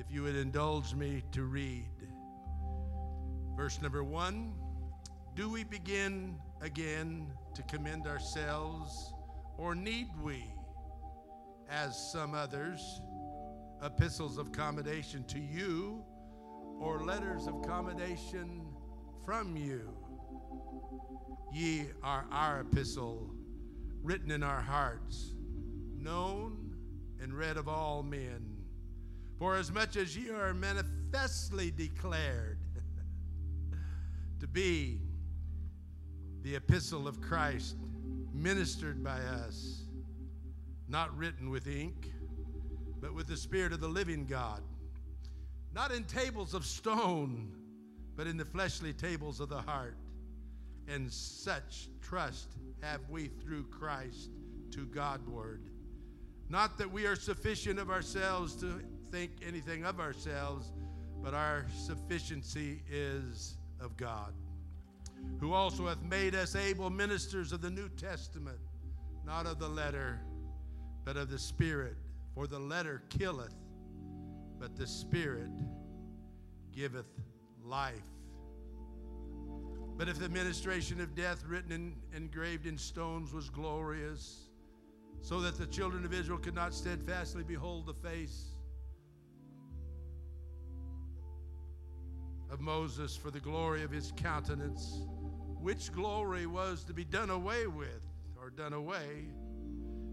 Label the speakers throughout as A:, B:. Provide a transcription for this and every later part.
A: If you would indulge me to read verse number one Do we begin again to commend ourselves, or need we, as some others, epistles of commendation to you, or letters of commendation from you? Ye are our epistle, written in our hearts, known and read of all men. For as much as ye are manifestly declared to be the epistle of Christ, ministered by us, not written with ink, but with the Spirit of the living God, not in tables of stone, but in the fleshly tables of the heart. And such trust have we through Christ to Godward. Not that we are sufficient of ourselves to think anything of ourselves, but our sufficiency is of God, who also hath made us able ministers of the New Testament, not of the letter, but of the Spirit. For the letter killeth, but the Spirit giveth life. But if the ministration of death written and engraved in stones was glorious, so that the children of Israel could not steadfastly behold the face Moses for the glory of his countenance, which glory was to be done away with or done away,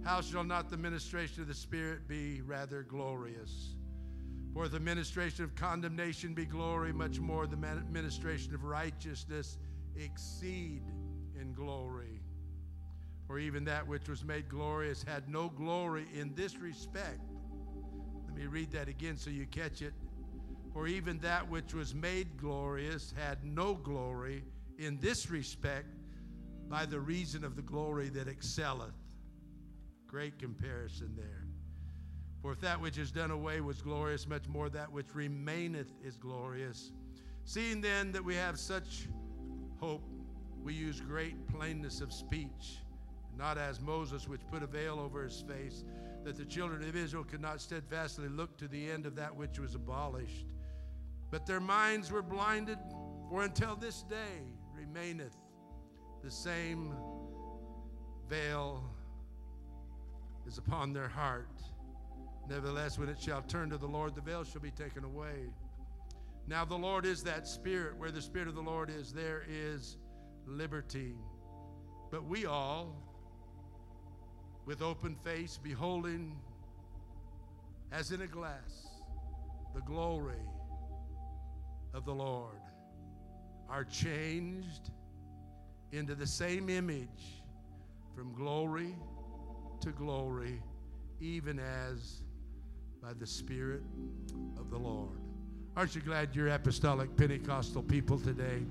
A: how shall not the ministration of the Spirit be rather glorious? For the ministration of condemnation be glory, much more the ministration of righteousness exceed in glory. For even that which was made glorious had no glory in this respect. Let me read that again so you catch it. For even that which was made glorious had no glory in this respect by the reason of the glory that excelleth. Great comparison there. For if that which is done away was glorious, much more that which remaineth is glorious. Seeing then that we have such hope, we use great plainness of speech, not as Moses, which put a veil over his face, that the children of Israel could not steadfastly look to the end of that which was abolished. But their minds were blinded, for until this day remaineth the same veil is upon their heart. Nevertheless, when it shall turn to the Lord, the veil shall be taken away. Now, the Lord is that Spirit. Where the Spirit of the Lord is, there is liberty. But we all, with open face, beholding as in a glass the glory of the Lord, are changed into the same image from glory to glory, even as by the Spirit of the Lord. Aren't you glad you're apostolic Pentecostal people today?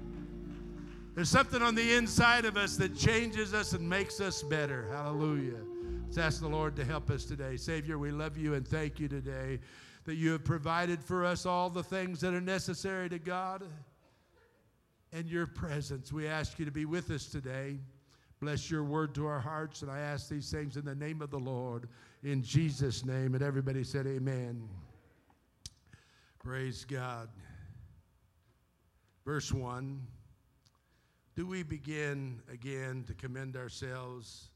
A: There's something on the inside of us that changes us and makes us better. Hallelujah. Let's ask the Lord to help us today. Savior, we love you and thank you today that you have provided for us all the things that are necessary to God and your presence. We ask you to be with us today. Bless your word to our hearts, and I ask these things in the name of the Lord, in Jesus' name. And everybody said, Amen. Praise God. Verse 1 Do we begin again to commend ourselves,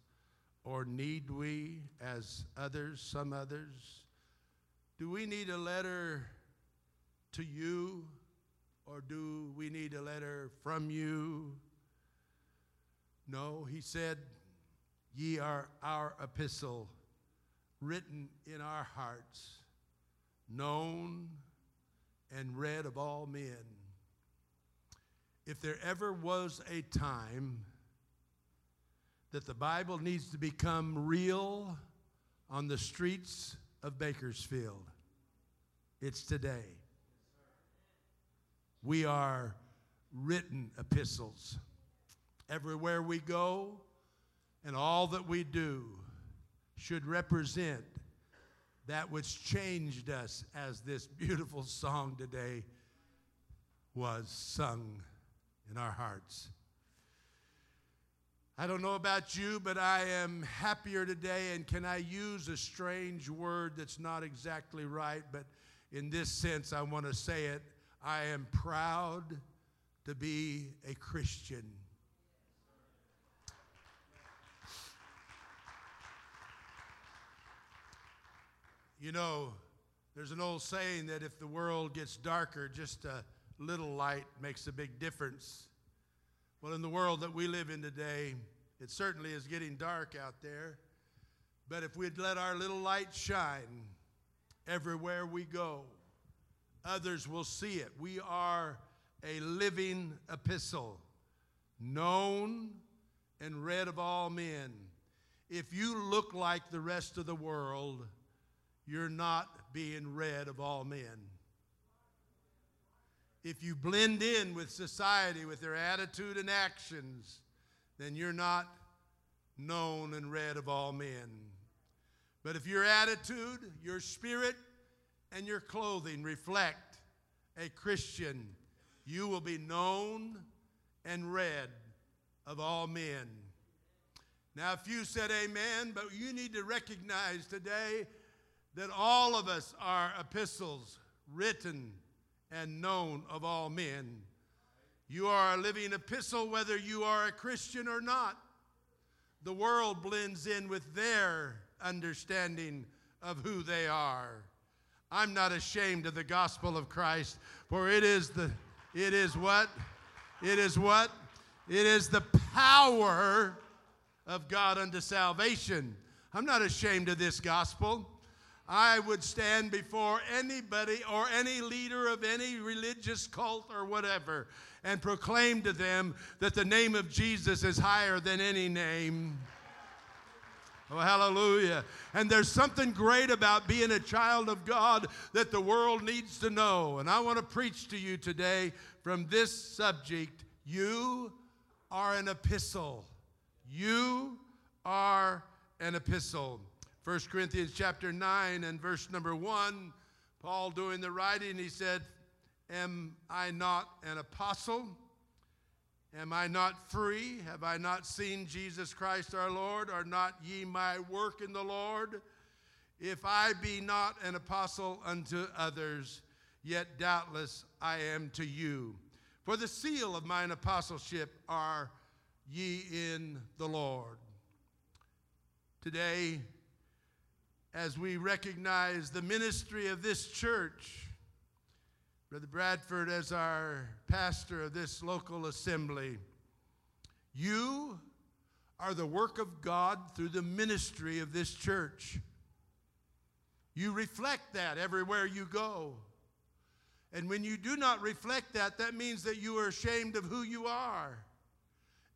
A: or need we, as others, some others? Do we need a letter to you, or do we need a letter from you? No, he said, Ye are our epistle, written in our hearts, known and read of all men. If there ever was a time that the Bible needs to become real on the streets of Bakersfield, it's today. We are written epistles everywhere we go, and all that we do should represent that which changed us as this beautiful song today was sung in our hearts. I don't know about you, but I am happier today. And can I use a strange word that's not exactly right? But in this sense, I want to say it I am proud to be a Christian. You know, there's an old saying that if the world gets darker, just a little light makes a big difference. Well, in the world that we live in today, it certainly is getting dark out there. But if we'd let our little light shine everywhere we go, others will see it. We are a living epistle, known and read of all men. If you look like the rest of the world, you're not being read of all men. If you blend in with society with their attitude and actions, then you're not known and read of all men. But if your attitude, your spirit, and your clothing reflect a Christian, you will be known and read of all men. Now, if you said amen, but you need to recognize today that all of us are epistles written and known of all men. You are a living epistle whether you are a Christian or not. The world blends in with their understanding of who they are. I'm not ashamed of the gospel of Christ, for it is the it is what? It is what? It is the power of God unto salvation. I'm not ashamed of this gospel. I would stand before anybody or any leader of any religious cult or whatever and proclaim to them that the name of Jesus is higher than any name. Oh, hallelujah. And there's something great about being a child of God that the world needs to know. And I want to preach to you today from this subject. You are an epistle. You are an epistle. 1 Corinthians chapter 9 and verse number 1, Paul doing the writing, he said, Am I not an apostle? Am I not free? Have I not seen Jesus Christ our Lord? Are not ye my work in the Lord? If I be not an apostle unto others, yet doubtless I am to you. For the seal of mine apostleship are ye in the Lord. Today, as we recognize the ministry of this church. Brother Bradford, as our pastor of this local assembly, you are the work of God through the ministry of this church. You reflect that everywhere you go. And when you do not reflect that, that means that you are ashamed of who you are.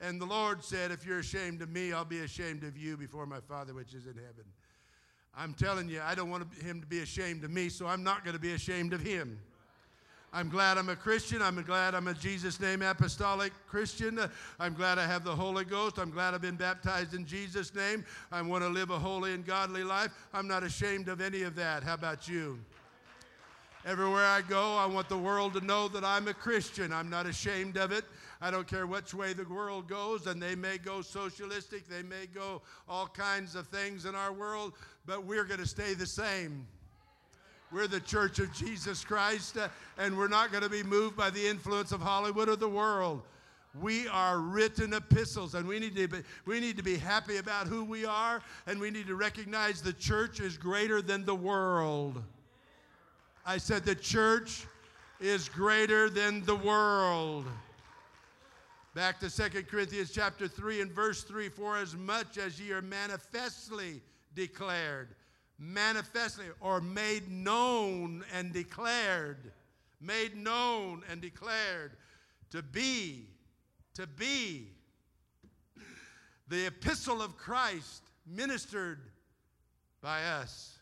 A: And the Lord said, If you're ashamed of me, I'll be ashamed of you before my Father which is in heaven. I'm telling you, I don't want him to be ashamed of me, so I'm not going to be ashamed of him. I'm glad I'm a Christian. I'm glad I'm a Jesus name apostolic Christian. I'm glad I have the Holy Ghost. I'm glad I've been baptized in Jesus' name. I want to live a holy and godly life. I'm not ashamed of any of that. How about you? Everywhere I go, I want the world to know that I'm a Christian. I'm not ashamed of it. I don't care which way the world goes, and they may go socialistic, they may go all kinds of things in our world, but we're going to stay the same. We're the church of Jesus Christ, uh, and we're not going to be moved by the influence of Hollywood or the world. We are written epistles, and we need, to be, we need to be happy about who we are, and we need to recognize the church is greater than the world. I said the church is greater than the world. Back to 2 Corinthians chapter 3 and verse 3 For as much as ye are manifestly declared, manifestly or made known and declared, made known and declared to be, to be the epistle of Christ ministered by us,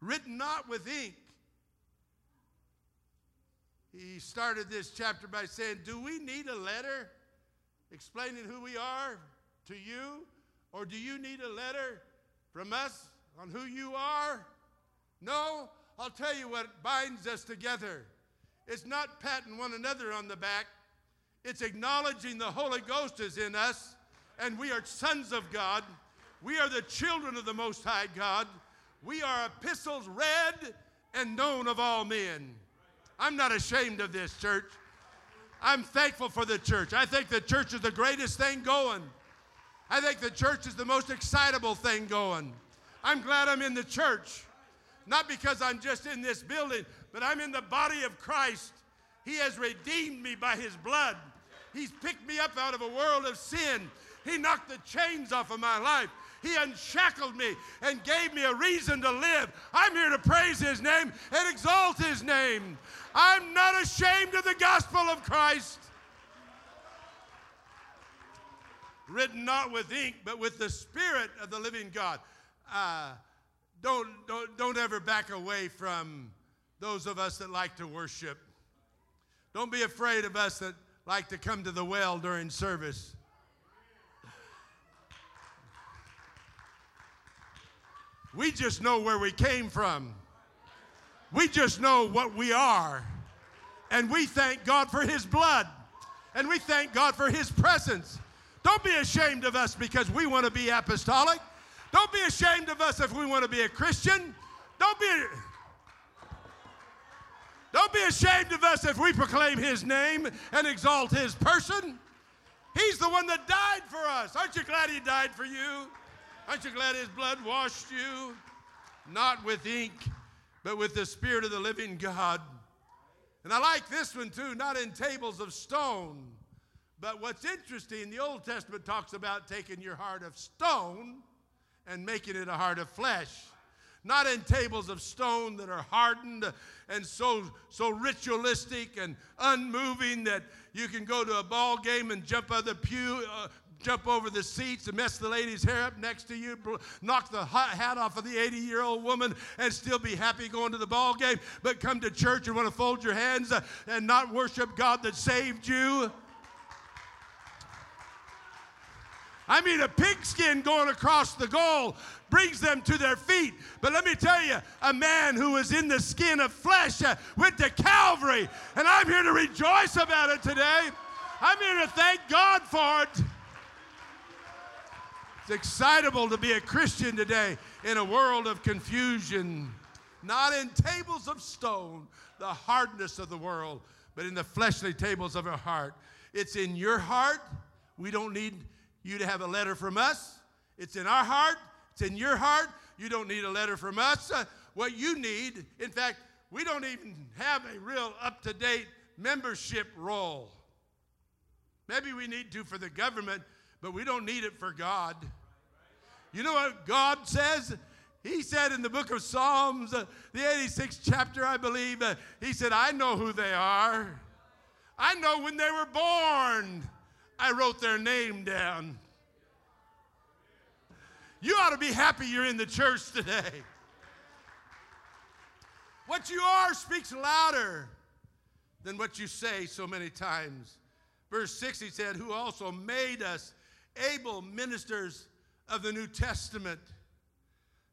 A: written not with ink. He started this chapter by saying, Do we need a letter explaining who we are to you? Or do you need a letter from us on who you are? No, I'll tell you what binds us together. It's not patting one another on the back, it's acknowledging the Holy Ghost is in us and we are sons of God. We are the children of the Most High God. We are epistles read and known of all men. I'm not ashamed of this, church. I'm thankful for the church. I think the church is the greatest thing going. I think the church is the most excitable thing going. I'm glad I'm in the church. Not because I'm just in this building, but I'm in the body of Christ. He has redeemed me by his blood. He's picked me up out of a world of sin. He knocked the chains off of my life. He unshackled me and gave me a reason to live. I'm here to praise His name and exalt His name. I'm not ashamed of the gospel of Christ. Written not with ink, but with the Spirit of the living God. Uh, don't, don't, don't ever back away from those of us that like to worship. Don't be afraid of us that like to come to the well during service. We just know where we came from. We just know what we are. And we thank God for His blood. And we thank God for His presence. Don't be ashamed of us because we want to be apostolic. Don't be ashamed of us if we want to be a Christian. Don't be, don't be ashamed of us if we proclaim His name and exalt His person. He's the one that died for us. Aren't you glad He died for you? Aren't you glad his blood washed you? Not with ink, but with the Spirit of the living God. And I like this one too, not in tables of stone. But what's interesting, the Old Testament talks about taking your heart of stone and making it a heart of flesh. Not in tables of stone that are hardened and so, so ritualistic and unmoving that you can go to a ball game and jump out of the pew, uh, jump over the seats and mess the lady's hair up next to you, knock the hat off of the 80 year old woman, and still be happy going to the ball game, but come to church and want to fold your hands uh, and not worship God that saved you. I mean, a pigskin going across the goal brings them to their feet. But let me tell you, a man who was in the skin of flesh uh, went to Calvary, and I'm here to rejoice about it today. I'm here to thank God for it. It's excitable to be a Christian today in a world of confusion, not in tables of stone, the hardness of the world, but in the fleshly tables of our heart. It's in your heart. We don't need you to have a letter from us. It's in our heart. It's in your heart. You don't need a letter from us. Uh, what you need, in fact, we don't even have a real up to date membership roll. Maybe we need to for the government, but we don't need it for God. You know what God says? He said in the book of Psalms, uh, the 86th chapter, I believe, uh, He said, I know who they are. I know when they were born. I wrote their name down. You ought to be happy you're in the church today. What you are speaks louder than what you say so many times. Verse 6, he said, Who also made us able ministers of the New Testament,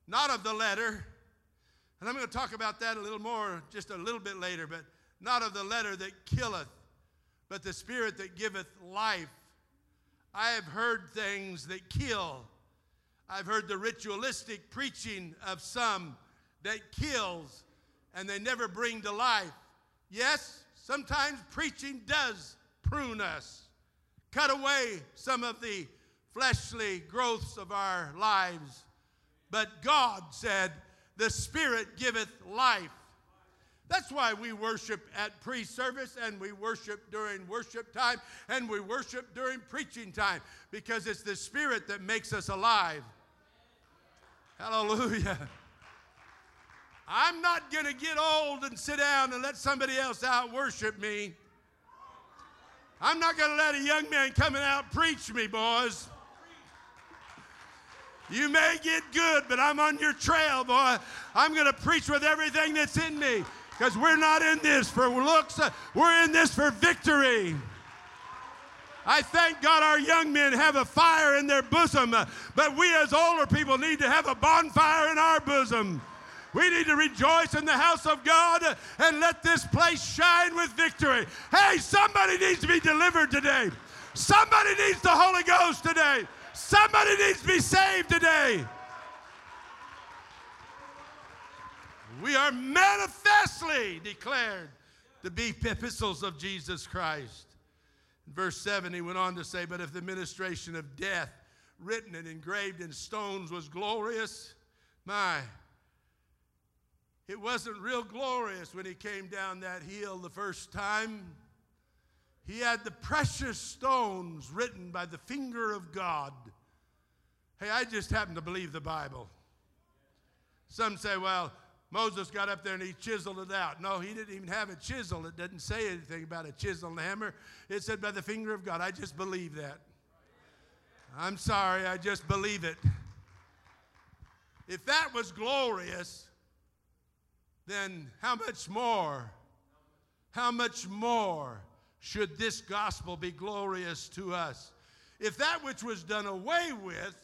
A: not of the letter. And I'm going to talk about that a little more just a little bit later, but not of the letter that killeth, but the spirit that giveth life. I have heard things that kill. I've heard the ritualistic preaching of some that kills and they never bring to life. Yes, sometimes preaching does prune us, cut away some of the fleshly growths of our lives. But God said, The Spirit giveth life. That's why we worship at pre service and we worship during worship time and we worship during preaching time because it's the Spirit that makes us alive. Hallelujah. I'm not going to get old and sit down and let somebody else out worship me. I'm not going to let a young man coming out preach me, boys. You may get good, but I'm on your trail, boy. I'm going to preach with everything that's in me because we're not in this for looks, we're in this for victory. I thank God our young men have a fire in their bosom, but we as older people need to have a bonfire in our bosom. We need to rejoice in the house of God and let this place shine with victory. Hey, somebody needs to be delivered today. Somebody needs the Holy Ghost today. Somebody needs to be saved today. We are manifestly declared to be epistles of Jesus Christ. In verse 7, he went on to say, But if the ministration of death, written and engraved in stones, was glorious, my, it wasn't real glorious when he came down that hill the first time. He had the precious stones written by the finger of God. Hey, I just happen to believe the Bible. Some say, well, Moses got up there and he chiseled it out. No, he didn't even have a chisel. It doesn't say anything about a chisel and a hammer. It said by the finger of God. I just believe that. I'm sorry, I just believe it. If that was glorious, then how much more, how much more should this gospel be glorious to us? If that which was done away with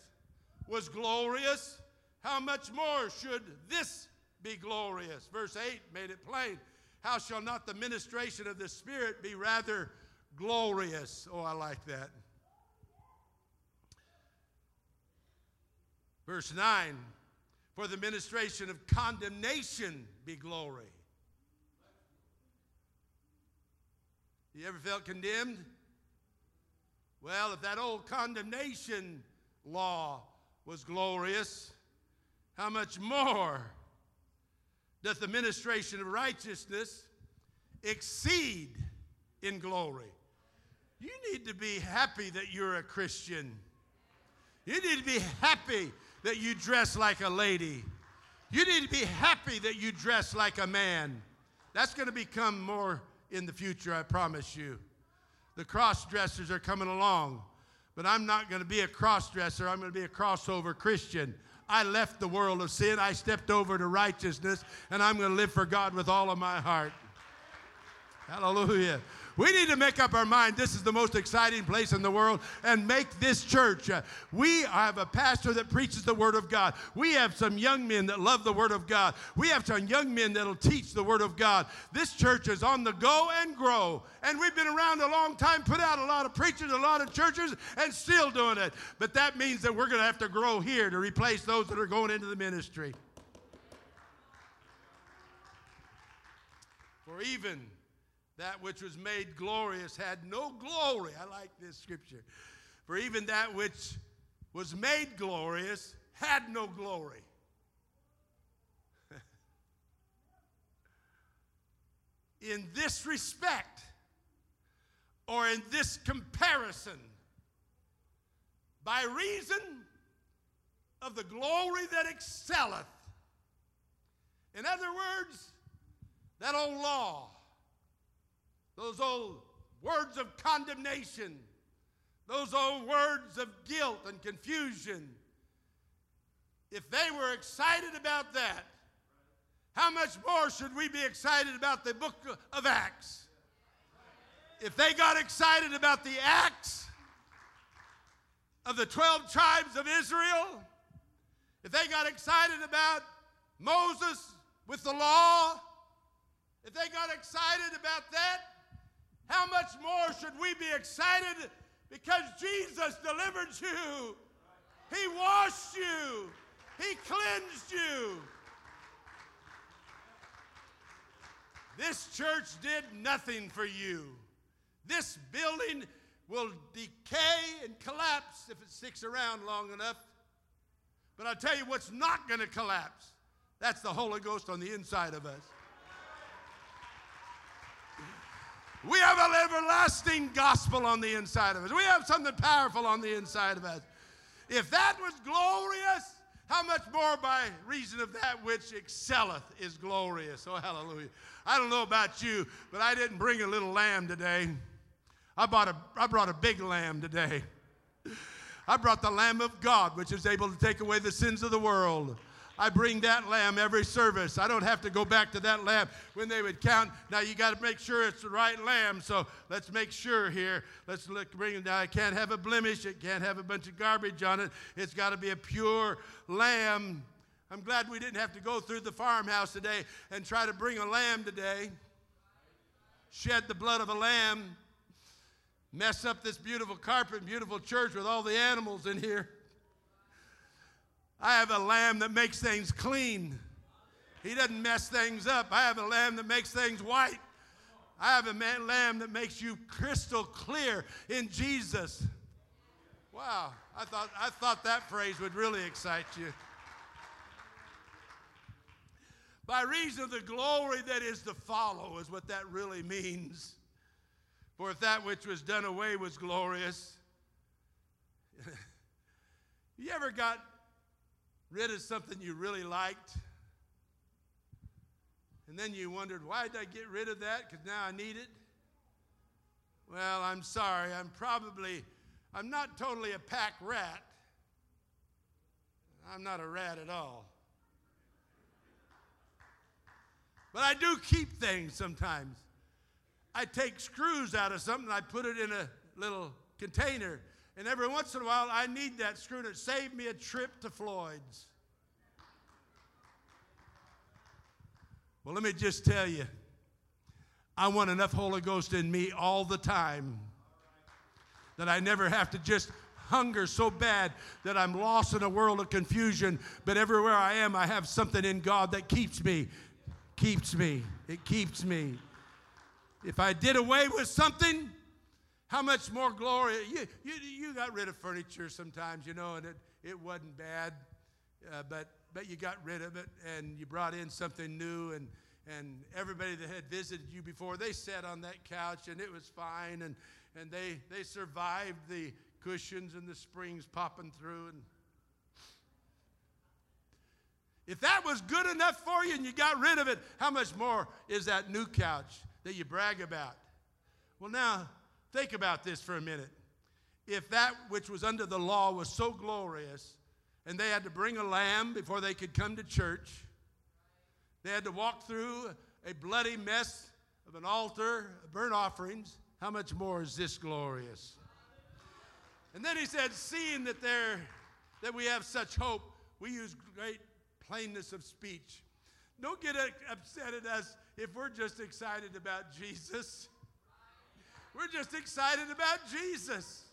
A: was glorious, how much more should this be glorious? Verse 8 made it plain. How shall not the ministration of the Spirit be rather glorious? Oh, I like that. Verse 9 For the ministration of condemnation be glory. You ever felt condemned? Well, if that old condemnation law was glorious, how much more doth the ministration of righteousness exceed in glory? You need to be happy that you're a Christian. You need to be happy that you dress like a lady. You need to be happy that you dress like a man. That's going to become more in the future, I promise you. The cross dressers are coming along, but I'm not going to be a cross dresser. I'm going to be a crossover Christian. I left the world of sin. I stepped over to righteousness, and I'm going to live for God with all of my heart. Hallelujah. We need to make up our mind this is the most exciting place in the world and make this church. Uh, we have a pastor that preaches the Word of God. We have some young men that love the Word of God. We have some young men that'll teach the Word of God. This church is on the go and grow. And we've been around a long time, put out a lot of preachers, a lot of churches, and still doing it. But that means that we're going to have to grow here to replace those that are going into the ministry. For even that which was made glorious had no glory. I like this scripture. For even that which was made glorious had no glory. in this respect, or in this comparison, by reason of the glory that excelleth. In other words, that old law those old words of condemnation, those old words of guilt and confusion, if they were excited about that, how much more should we be excited about the book of Acts? If they got excited about the acts of the 12 tribes of Israel, if they got excited about Moses with the law, if they got excited about that, how much more should we be excited because Jesus delivered you? He washed you, He cleansed you. This church did nothing for you. This building will decay and collapse if it sticks around long enough. But I'll tell you what's not going to collapse. That's the Holy Ghost on the inside of us. We have an everlasting gospel on the inside of us. We have something powerful on the inside of us. If that was glorious, how much more by reason of that which excelleth is glorious? Oh, hallelujah. I don't know about you, but I didn't bring a little lamb today. I, bought a, I brought a big lamb today. I brought the Lamb of God, which is able to take away the sins of the world. I bring that lamb every service. I don't have to go back to that lamb when they would count. Now you got to make sure it's the right lamb. So let's make sure here. Let's look. Bring it down. It can't have a blemish. It can't have a bunch of garbage on it. It's got to be a pure lamb. I'm glad we didn't have to go through the farmhouse today and try to bring a lamb today. Shed the blood of a lamb. Mess up this beautiful carpet, beautiful church with all the animals in here. I have a lamb that makes things clean. He doesn't mess things up. I have a lamb that makes things white. I have a man, lamb that makes you crystal clear in Jesus. Wow, I thought, I thought that phrase would really excite you. By reason of the glory that is to follow, is what that really means. For if that which was done away was glorious, you ever got rid of something you really liked? And then you wondered, why did I get rid of that? Because now I need it? Well, I'm sorry. I'm probably, I'm not totally a pack rat. I'm not a rat at all. But I do keep things sometimes. I take screws out of something, I put it in a little container, and every once in a while I need that screw to save me a trip to Floyd's. Well, let me just tell you, I want enough Holy Ghost in me all the time that I never have to just hunger so bad that I'm lost in a world of confusion. But everywhere I am, I have something in God that keeps me, keeps me, it keeps me. If I did away with something, how much more glory? You, you, you got rid of furniture sometimes, you know, and it, it wasn't bad, uh, but, but you got rid of it and you brought in something new, and, and everybody that had visited you before, they sat on that couch and it was fine, and, and they, they survived the cushions and the springs popping through. And if that was good enough for you and you got rid of it, how much more is that new couch that you brag about? Well, now, think about this for a minute. If that which was under the law was so glorious, and they had to bring a lamb before they could come to church, they had to walk through a bloody mess of an altar, burnt offerings, how much more is this glorious? And then he said, seeing that there that we have such hope, we use great plainness of speech. Don't get upset at us if we're just excited about Jesus. We're just excited about Jesus.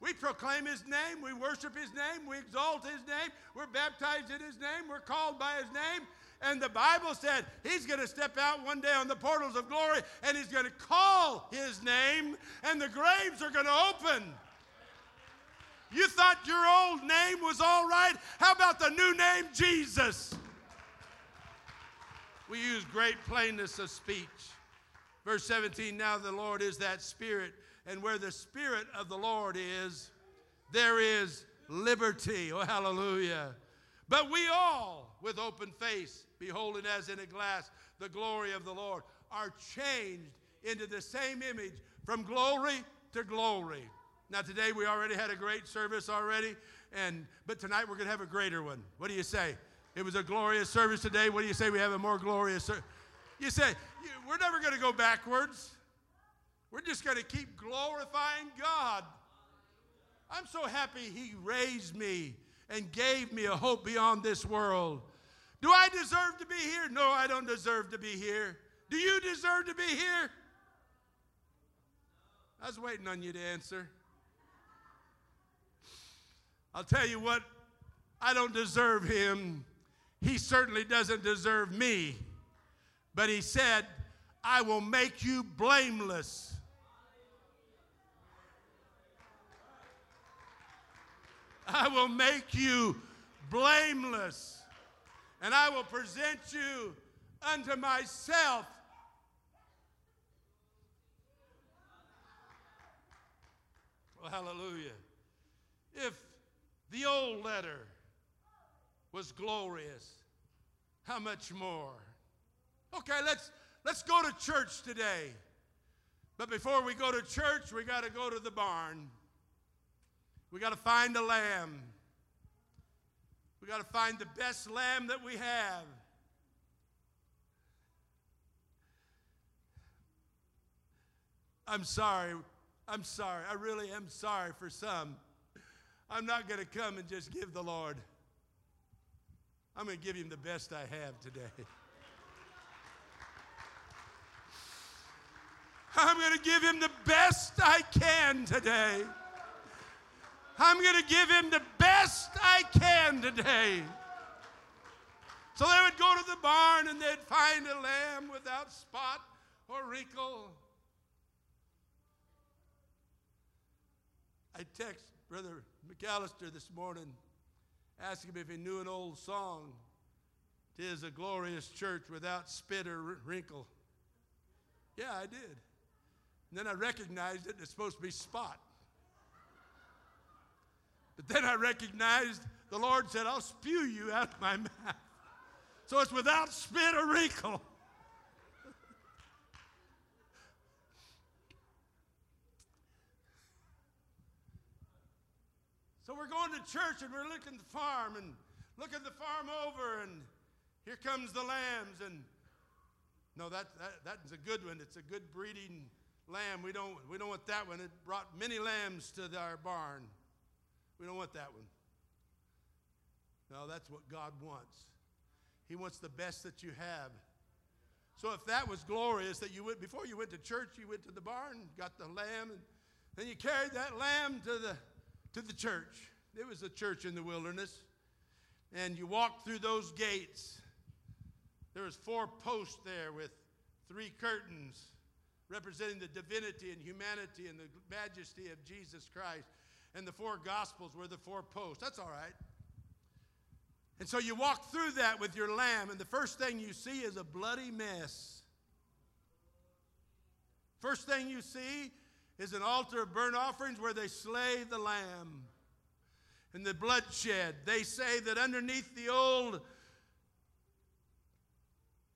A: We proclaim his name, we worship his name, we exalt his name, we're baptized in his name, we're called by his name. And the Bible said he's going to step out one day on the portals of glory and he's going to call his name, and the graves are going to open. You thought your old name was all right? How about the new name, Jesus? We use great plainness of speech. Verse 17 Now the Lord is that Spirit, and where the Spirit of the Lord is, there is liberty. Oh, hallelujah. But we all, with open face, beholding as in a glass the glory of the Lord, are changed into the same image from glory to glory. Now today we already had a great service already, and but tonight we're going to have a greater one. What do you say? It was a glorious service today. What do you say? We have a more glorious service. You say, we're never going to go backwards. We're just going to keep glorifying God. I'm so happy He raised me and gave me a hope beyond this world. Do I deserve to be here? No, I don't deserve to be here. Do you deserve to be here? I was waiting on you to answer. I'll tell you what, I don't deserve him. He certainly doesn't deserve me. But he said, I will make you blameless. I will make you blameless. And I will present you unto myself. Well, hallelujah. If the old letter was glorious, how much more? Okay, let's let's go to church today. But before we go to church, we got to go to the barn. We got to find a lamb. We got to find the best lamb that we have. I'm sorry. I'm sorry. I really am sorry for some. I'm not going to come and just give the Lord. I'm going to give him the best I have today. I'm going to give him the best I can today. I'm going to give him the best I can today. So they would go to the barn and they'd find a lamb without spot or wrinkle. I text Brother McAllister this morning, asking him if he knew an old song. Tis a glorious church without spit or wrinkle. Yeah, I did. And then I recognized it, it's supposed to be spot. But then I recognized the Lord said, I'll spew you out of my mouth. So it's without spit or wrinkle. so we're going to church and we're looking the farm and looking the farm over and here comes the lambs and no, that, that, that's a good one. It's a good breeding lamb. We don't, we don't want that one. It brought many lambs to our barn. We don't want that one. No, that's what God wants. He wants the best that you have. So if that was glorious that you went before you went to church, you went to the barn, got the lamb, and then you carried that lamb to the to the church. It was a church in the wilderness. And you walked through those gates. There was four posts there with three curtains representing the divinity and humanity and the majesty of Jesus Christ. And the four gospels were the four posts. That's all right. And so you walk through that with your lamb, and the first thing you see is a bloody mess. First thing you see is an altar of burnt offerings where they slay the lamb and the bloodshed. They say that underneath the old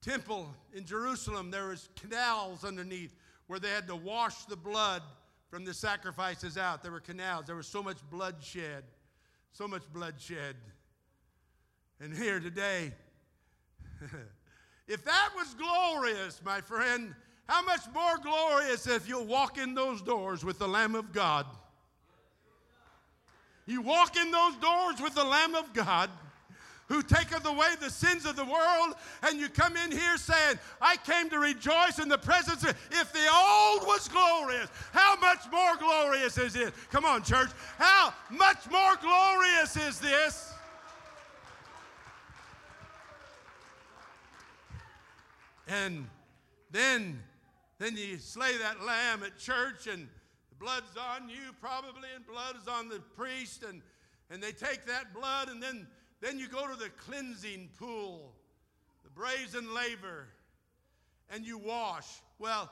A: temple in Jerusalem, there was canals underneath where they had to wash the blood from the sacrifices out. There were canals. There was so much bloodshed, so much bloodshed. And here today, if that was glorious, my friend, how much more glorious if you'll walk in those doors with the Lamb of God? You walk in those doors with the Lamb of God who taketh away the sins of the world, and you come in here saying, I came to rejoice in the presence of, if the old was glorious, how much more glorious is it? Come on, church. How much more glorious is this? And then, then you slay that lamb at church, and the blood's on you probably, and blood is on the priest, and, and they take that blood, and then, then you go to the cleansing pool, the brazen laver, and you wash. Well,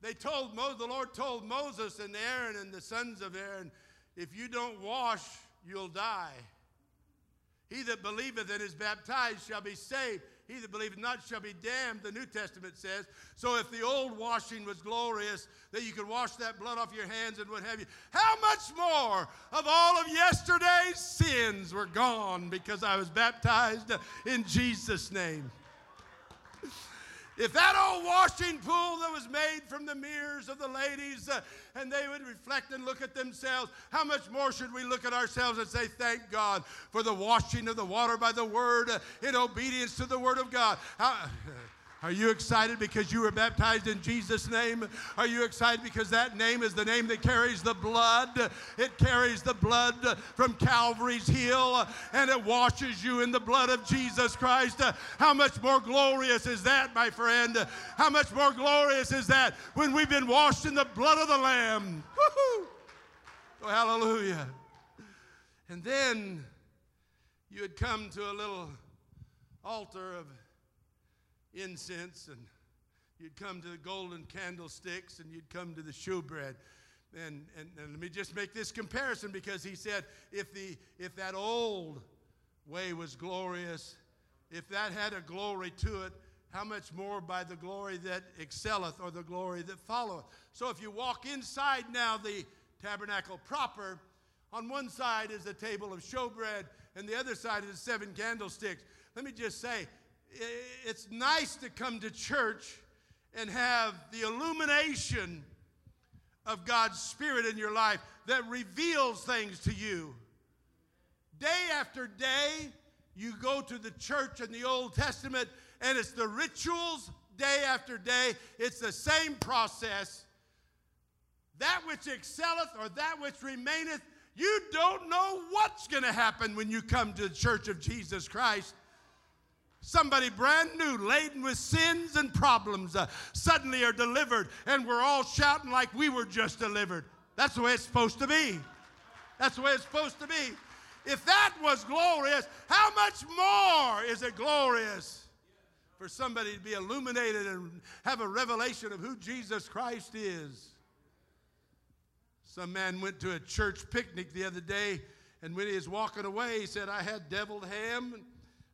A: they told Moses, the Lord told Moses and Aaron and the sons of Aaron, if you don't wash, you'll die. He that believeth and is baptized shall be saved. He that believeth not shall be damned, the New Testament says. So if the old washing was glorious, that you could wash that blood off your hands and what have you, how much more of all of yesterday's sins were gone because I was baptized in Jesus' name? If that old washing pool that was made from the mirrors of the ladies uh, and they would reflect and look at themselves, how much more should we look at ourselves and say, Thank God for the washing of the water by the word uh, in obedience to the word of God? How, Are you excited because you were baptized in Jesus' name? Are you excited because that name is the name that carries the blood? It carries the blood from Calvary's hill and it washes you in the blood of Jesus Christ. How much more glorious is that, my friend? How much more glorious is that when we've been washed in the blood of the Lamb? Woo-hoo! Oh, hallelujah. And then you had come to a little altar of incense and you'd come to the golden candlesticks and you'd come to the showbread. And, and, and let me just make this comparison because he said if, the, if that old way was glorious, if that had a glory to it, how much more by the glory that excelleth or the glory that followeth. So if you walk inside now the tabernacle proper, on one side is the table of showbread, and the other side is seven candlesticks. Let me just say, it's nice to come to church and have the illumination of God's Spirit in your life that reveals things to you. Day after day, you go to the church in the Old Testament, and it's the rituals day after day. It's the same process. That which excelleth or that which remaineth, you don't know what's going to happen when you come to the church of Jesus Christ. Somebody brand new, laden with sins and problems, uh, suddenly are delivered, and we're all shouting like we were just delivered. That's the way it's supposed to be. That's the way it's supposed to be. If that was glorious, how much more is it glorious for somebody to be illuminated and have a revelation of who Jesus Christ is? Some man went to a church picnic the other day, and when he was walking away, he said, I had deviled ham,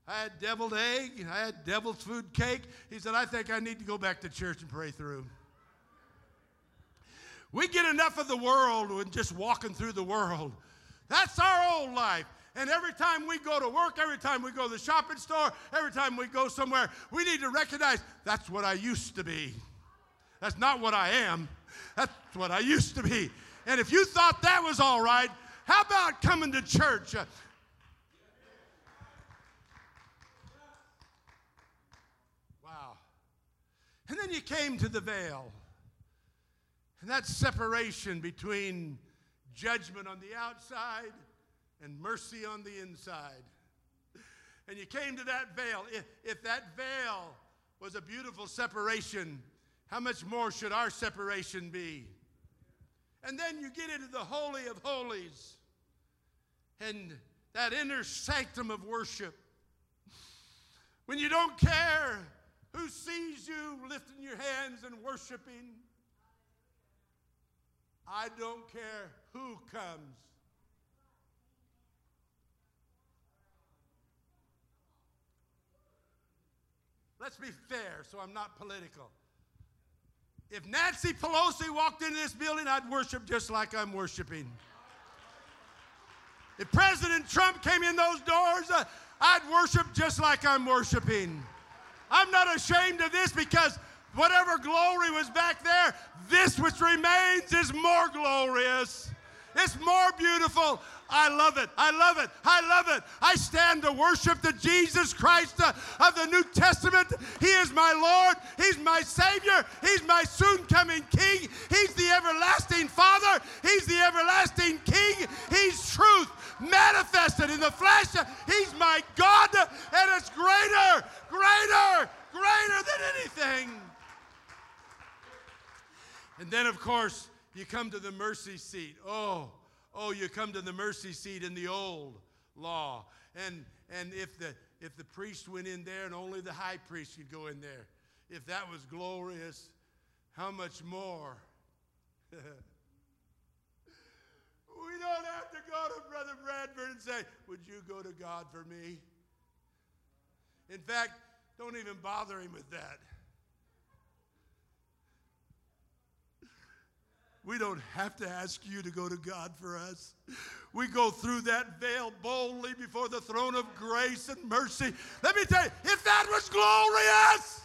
A: I had deviled egg, I had devil's food cake. He said, I think I need to go back to church and pray through. We get enough of the world and just walking through the world. That's our old life. And every time we go to work, every time we go to the shopping store, every time we go somewhere, we need to recognize that's what I used to be. That's not what I am. That's what I used to be. And if you thought that was all right, how about coming to church? Wow. And then you came to the veil. And that separation between judgment on the outside and mercy on the inside. And you came to that veil. If, if that veil was a beautiful separation, how much more should our separation be? And then you get into the Holy of Holies and that inner sanctum of worship. When you don't care who sees you lifting your hands and worshiping, I don't care who comes. Let's be fair so I'm not political. If Nancy Pelosi walked into this building, I'd worship just like I'm worshiping. If President Trump came in those doors, uh, I'd worship just like I'm worshiping. I'm not ashamed of this because whatever glory was back there, this which remains is more glorious. It's more beautiful. I love it. I love it. I love it. I stand to worship the Jesus Christ uh, of the New Testament. He is my Lord. He's my Savior. He's my soon coming King. He's the everlasting Father. He's the everlasting King. He's truth manifested in the flesh. He's my God, and it's greater, greater, greater than anything. And then, of course, you come to the mercy seat. Oh, oh, you come to the mercy seat in the old law. And, and if, the, if the priest went in there and only the high priest could go in there, if that was glorious, how much more? we don't have to go to Brother Bradford and say, Would you go to God for me? In fact, don't even bother him with that. We don't have to ask you to go to God for us. We go through that veil boldly before the throne of grace and mercy. Let me tell you, if that was glorious,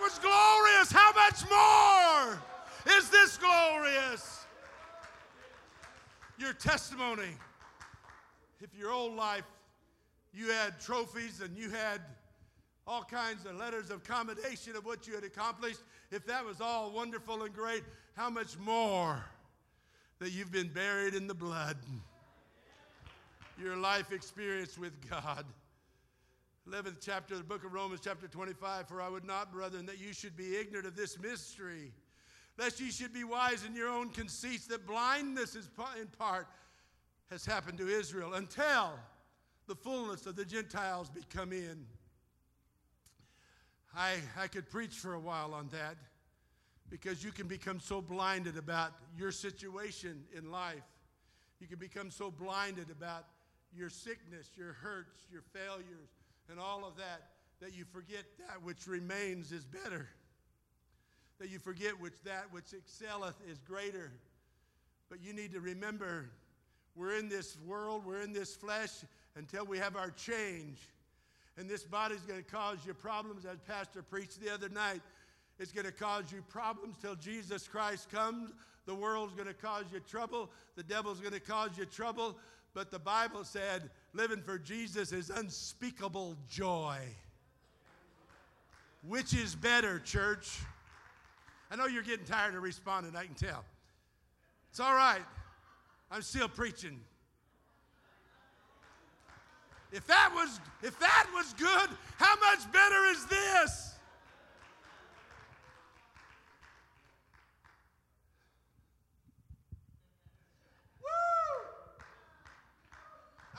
A: was glorious, how much more is this glorious? your testimony. If your old life, you had trophies and you had all kinds of letters of commendation of what you had accomplished, if that was all wonderful and great, how much more that you've been buried in the blood? Your life experience with God. 11th chapter of the book of Romans, chapter 25. For I would not, brethren, that you should be ignorant of this mystery lest ye should be wise in your own conceits, that blindness is in part has happened to Israel until the fullness of the Gentiles be come in. I, I could preach for a while on that because you can become so blinded about your situation in life. You can become so blinded about your sickness, your hurts, your failures, and all of that that you forget that which remains is better that you forget which that which excelleth is greater. But you need to remember we're in this world, we're in this flesh until we have our change. And this body's going to cause you problems, as Pastor preached the other night. It's going to cause you problems till Jesus Christ comes. The world's going to cause you trouble. The devil's going to cause you trouble. But the Bible said living for Jesus is unspeakable joy. Which is better, church? I know you're getting tired of responding, I can tell. It's all right. I'm still preaching. If that was if that was good, how much better is this?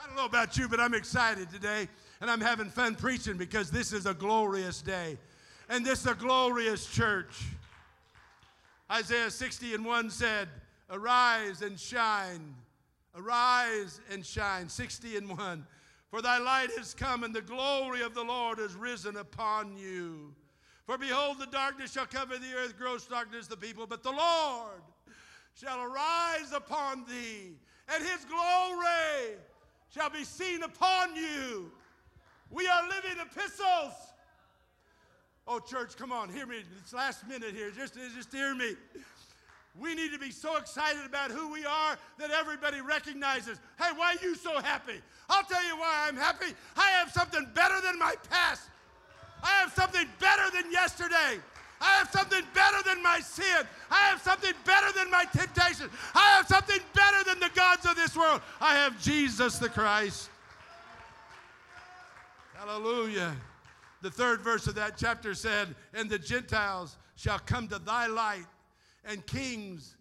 A: I don't know about you, but I'm excited today and I'm having fun preaching because this is a glorious day. And this is a glorious church. Isaiah 60 and 1 said, Arise and shine. Arise and shine. 60 and 1. For thy light has come, and the glory of the Lord has risen upon you. For behold, the darkness shall cover the earth, gross darkness the people, but the Lord shall arise upon thee, and his glory shall be seen upon you. We are living epistles. Oh, church, come on, hear me. This last minute here. Just, just hear me. We need to be so excited about who we are that everybody recognizes. Hey, why are you so happy? I'll tell you why I'm happy. I have something better than my past. I have something better than yesterday. I have something better than my sin. I have something better than my temptation. I have something better than the gods of this world. I have Jesus the Christ. Hallelujah. The third verse of that chapter said, And the Gentiles shall come to thy light, and kings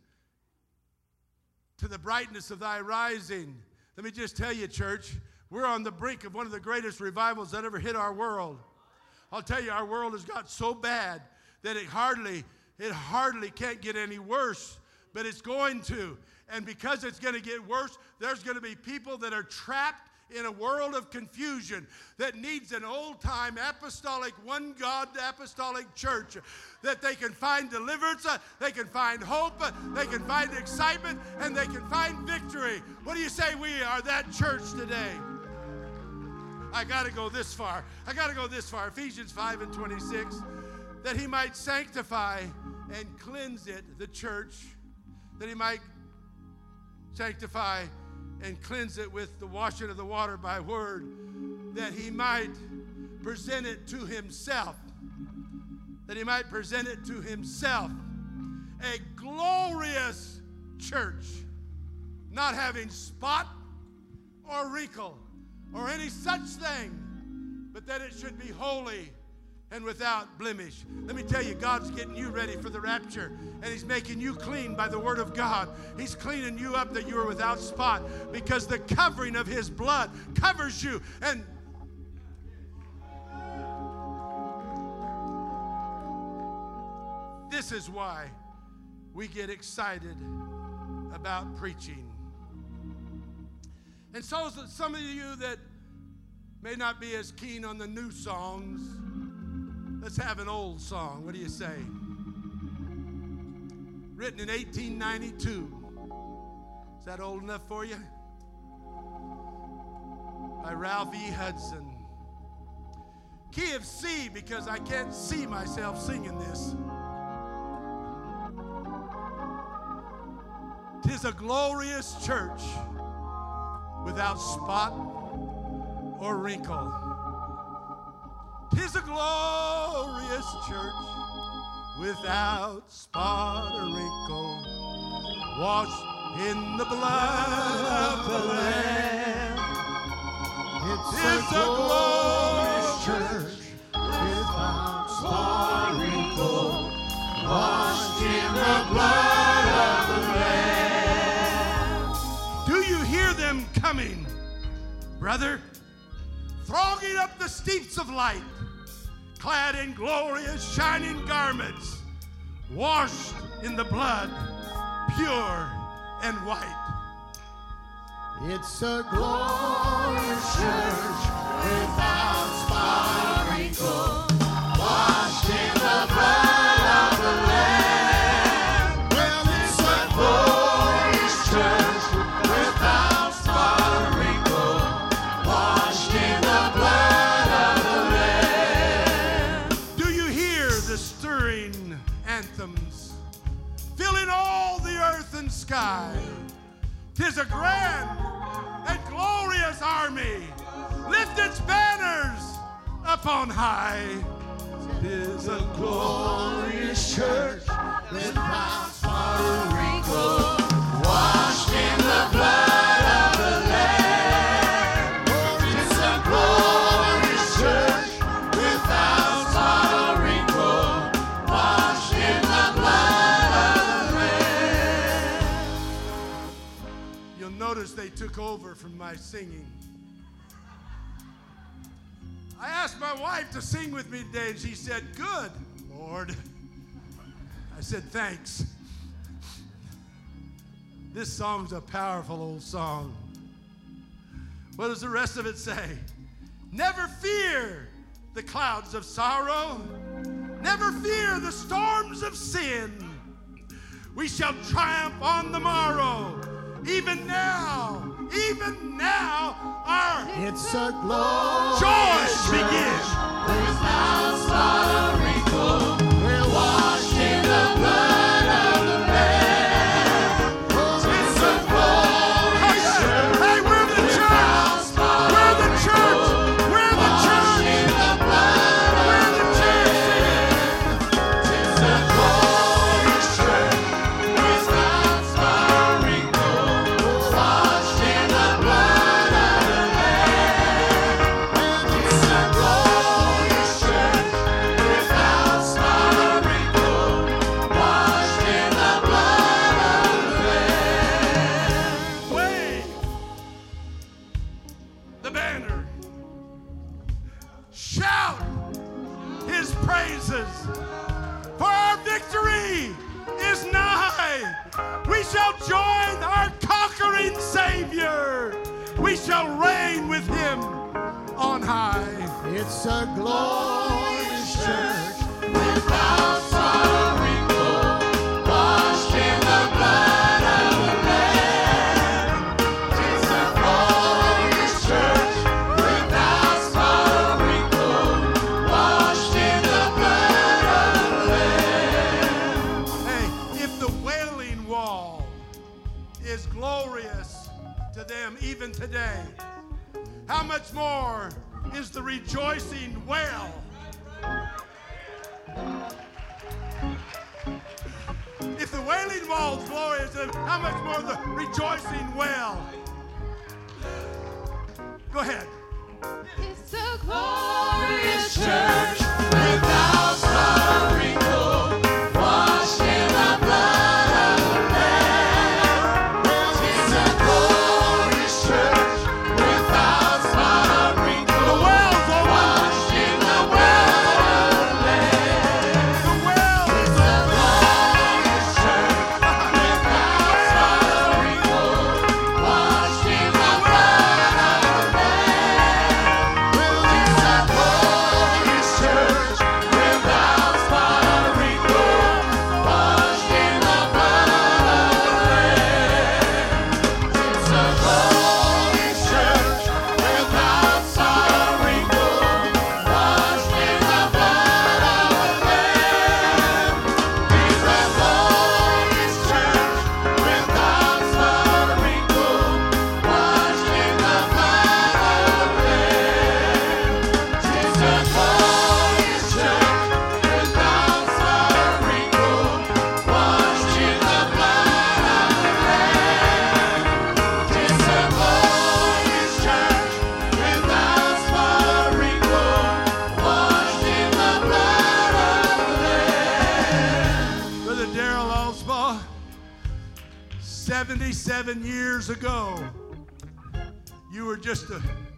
A: to the brightness of thy rising. Let me just tell you, church, we're on the brink of one of the greatest revivals that ever hit our world. I'll tell you, our world has got so bad that it hardly, it hardly can't get any worse, but it's going to. And because it's going to get worse, there's going to be people that are trapped in a world of confusion that needs an old time apostolic, one God apostolic church that they can find deliverance, uh, they can find hope, uh, they can find excitement, and they can find victory. What do you say we are that church today? I got to go this far. I got to go this far. Ephesians 5 and 26. That he might sanctify and cleanse it, the church, that he might sanctify and cleanse it with the washing of the water by word, that he might present it to himself. That he might present it to himself. A glorious church, not having spot or wrinkle or any such thing, but that it should be holy and without blemish. Let me tell you, God's getting you ready for the rapture, and He's making you clean by the Word of God. He's cleaning you up that you are without spot because the covering of His blood covers you. And this is why we get excited about preaching. And so, some of you that may not be as keen on the new songs, Let's have an old song. What do you say? Written in 1892. Is that old enough for you? By Ralph E. Hudson. Key of C because I can't see myself singing this. Tis a glorious church without spot or wrinkle. Tis a glorious church without spot or wrinkle, washed in the blood of the Lamb. It's, it's a, glorious church without spot or wrinkle, washed in the blood of the Lamb. Do you hear them coming, brother? Thronging up the steeps of light, clad in glorious shining garments, washed in the blood, pure and white.
B: It's a glorious church without spot or wrinkle,
A: Tis a grand and glorious army. Lift its banners up on high. Tis a glorious church
B: without spot or wrinkle, washed in the blood
A: You'll they took over from my singing. I asked my wife to sing with me today, and she said, Good, Lord. I said, Thanks. This song's a powerful old song. What does the rest of it say? Never fear the clouds of sorrow, never fear the storms of sin. We shall triumph on the morrow. Even now, even now, our
B: It's a glorious
A: joy begins.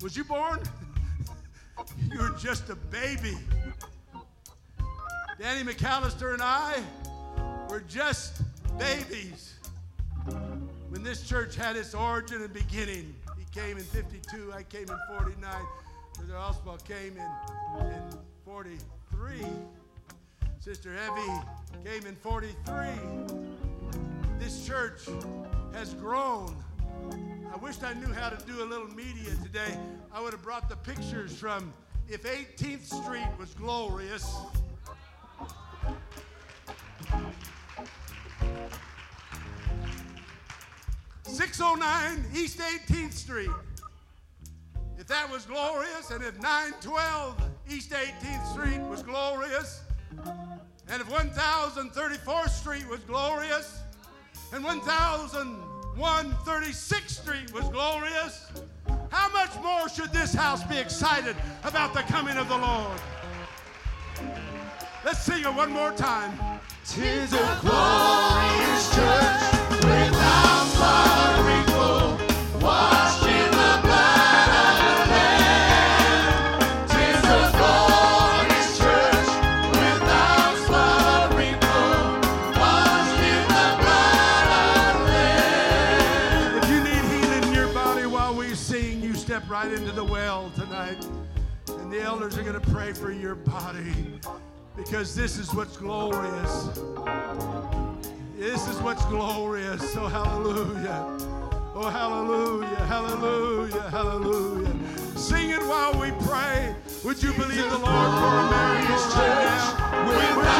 A: Was you born? You were just a baby. Danny McAllister and I were just babies when this church had its origin and beginning. He came in 52, I came in 49. Brother Osbaugh came in, in 43. Sister Evie came in 43. This church has grown. I wished I knew how to do a little media today. I would have brought the pictures from if 18th Street was glorious. Six oh nine East 18th Street. If that was glorious, and if 912 East 18th Street was glorious, And if 1034th Street was glorious, and 1036th Street was glorious, how much more should this house be excited about the coming of the Lord? Let's sing it one more time.
B: Tis a glorious church
A: elders are going to pray for your body because this is what's glorious. This is what's glorious. Oh, hallelujah. Oh, hallelujah, hallelujah, hallelujah. Sing it while we pray. Would you believe the Lord for a miracle now? Would?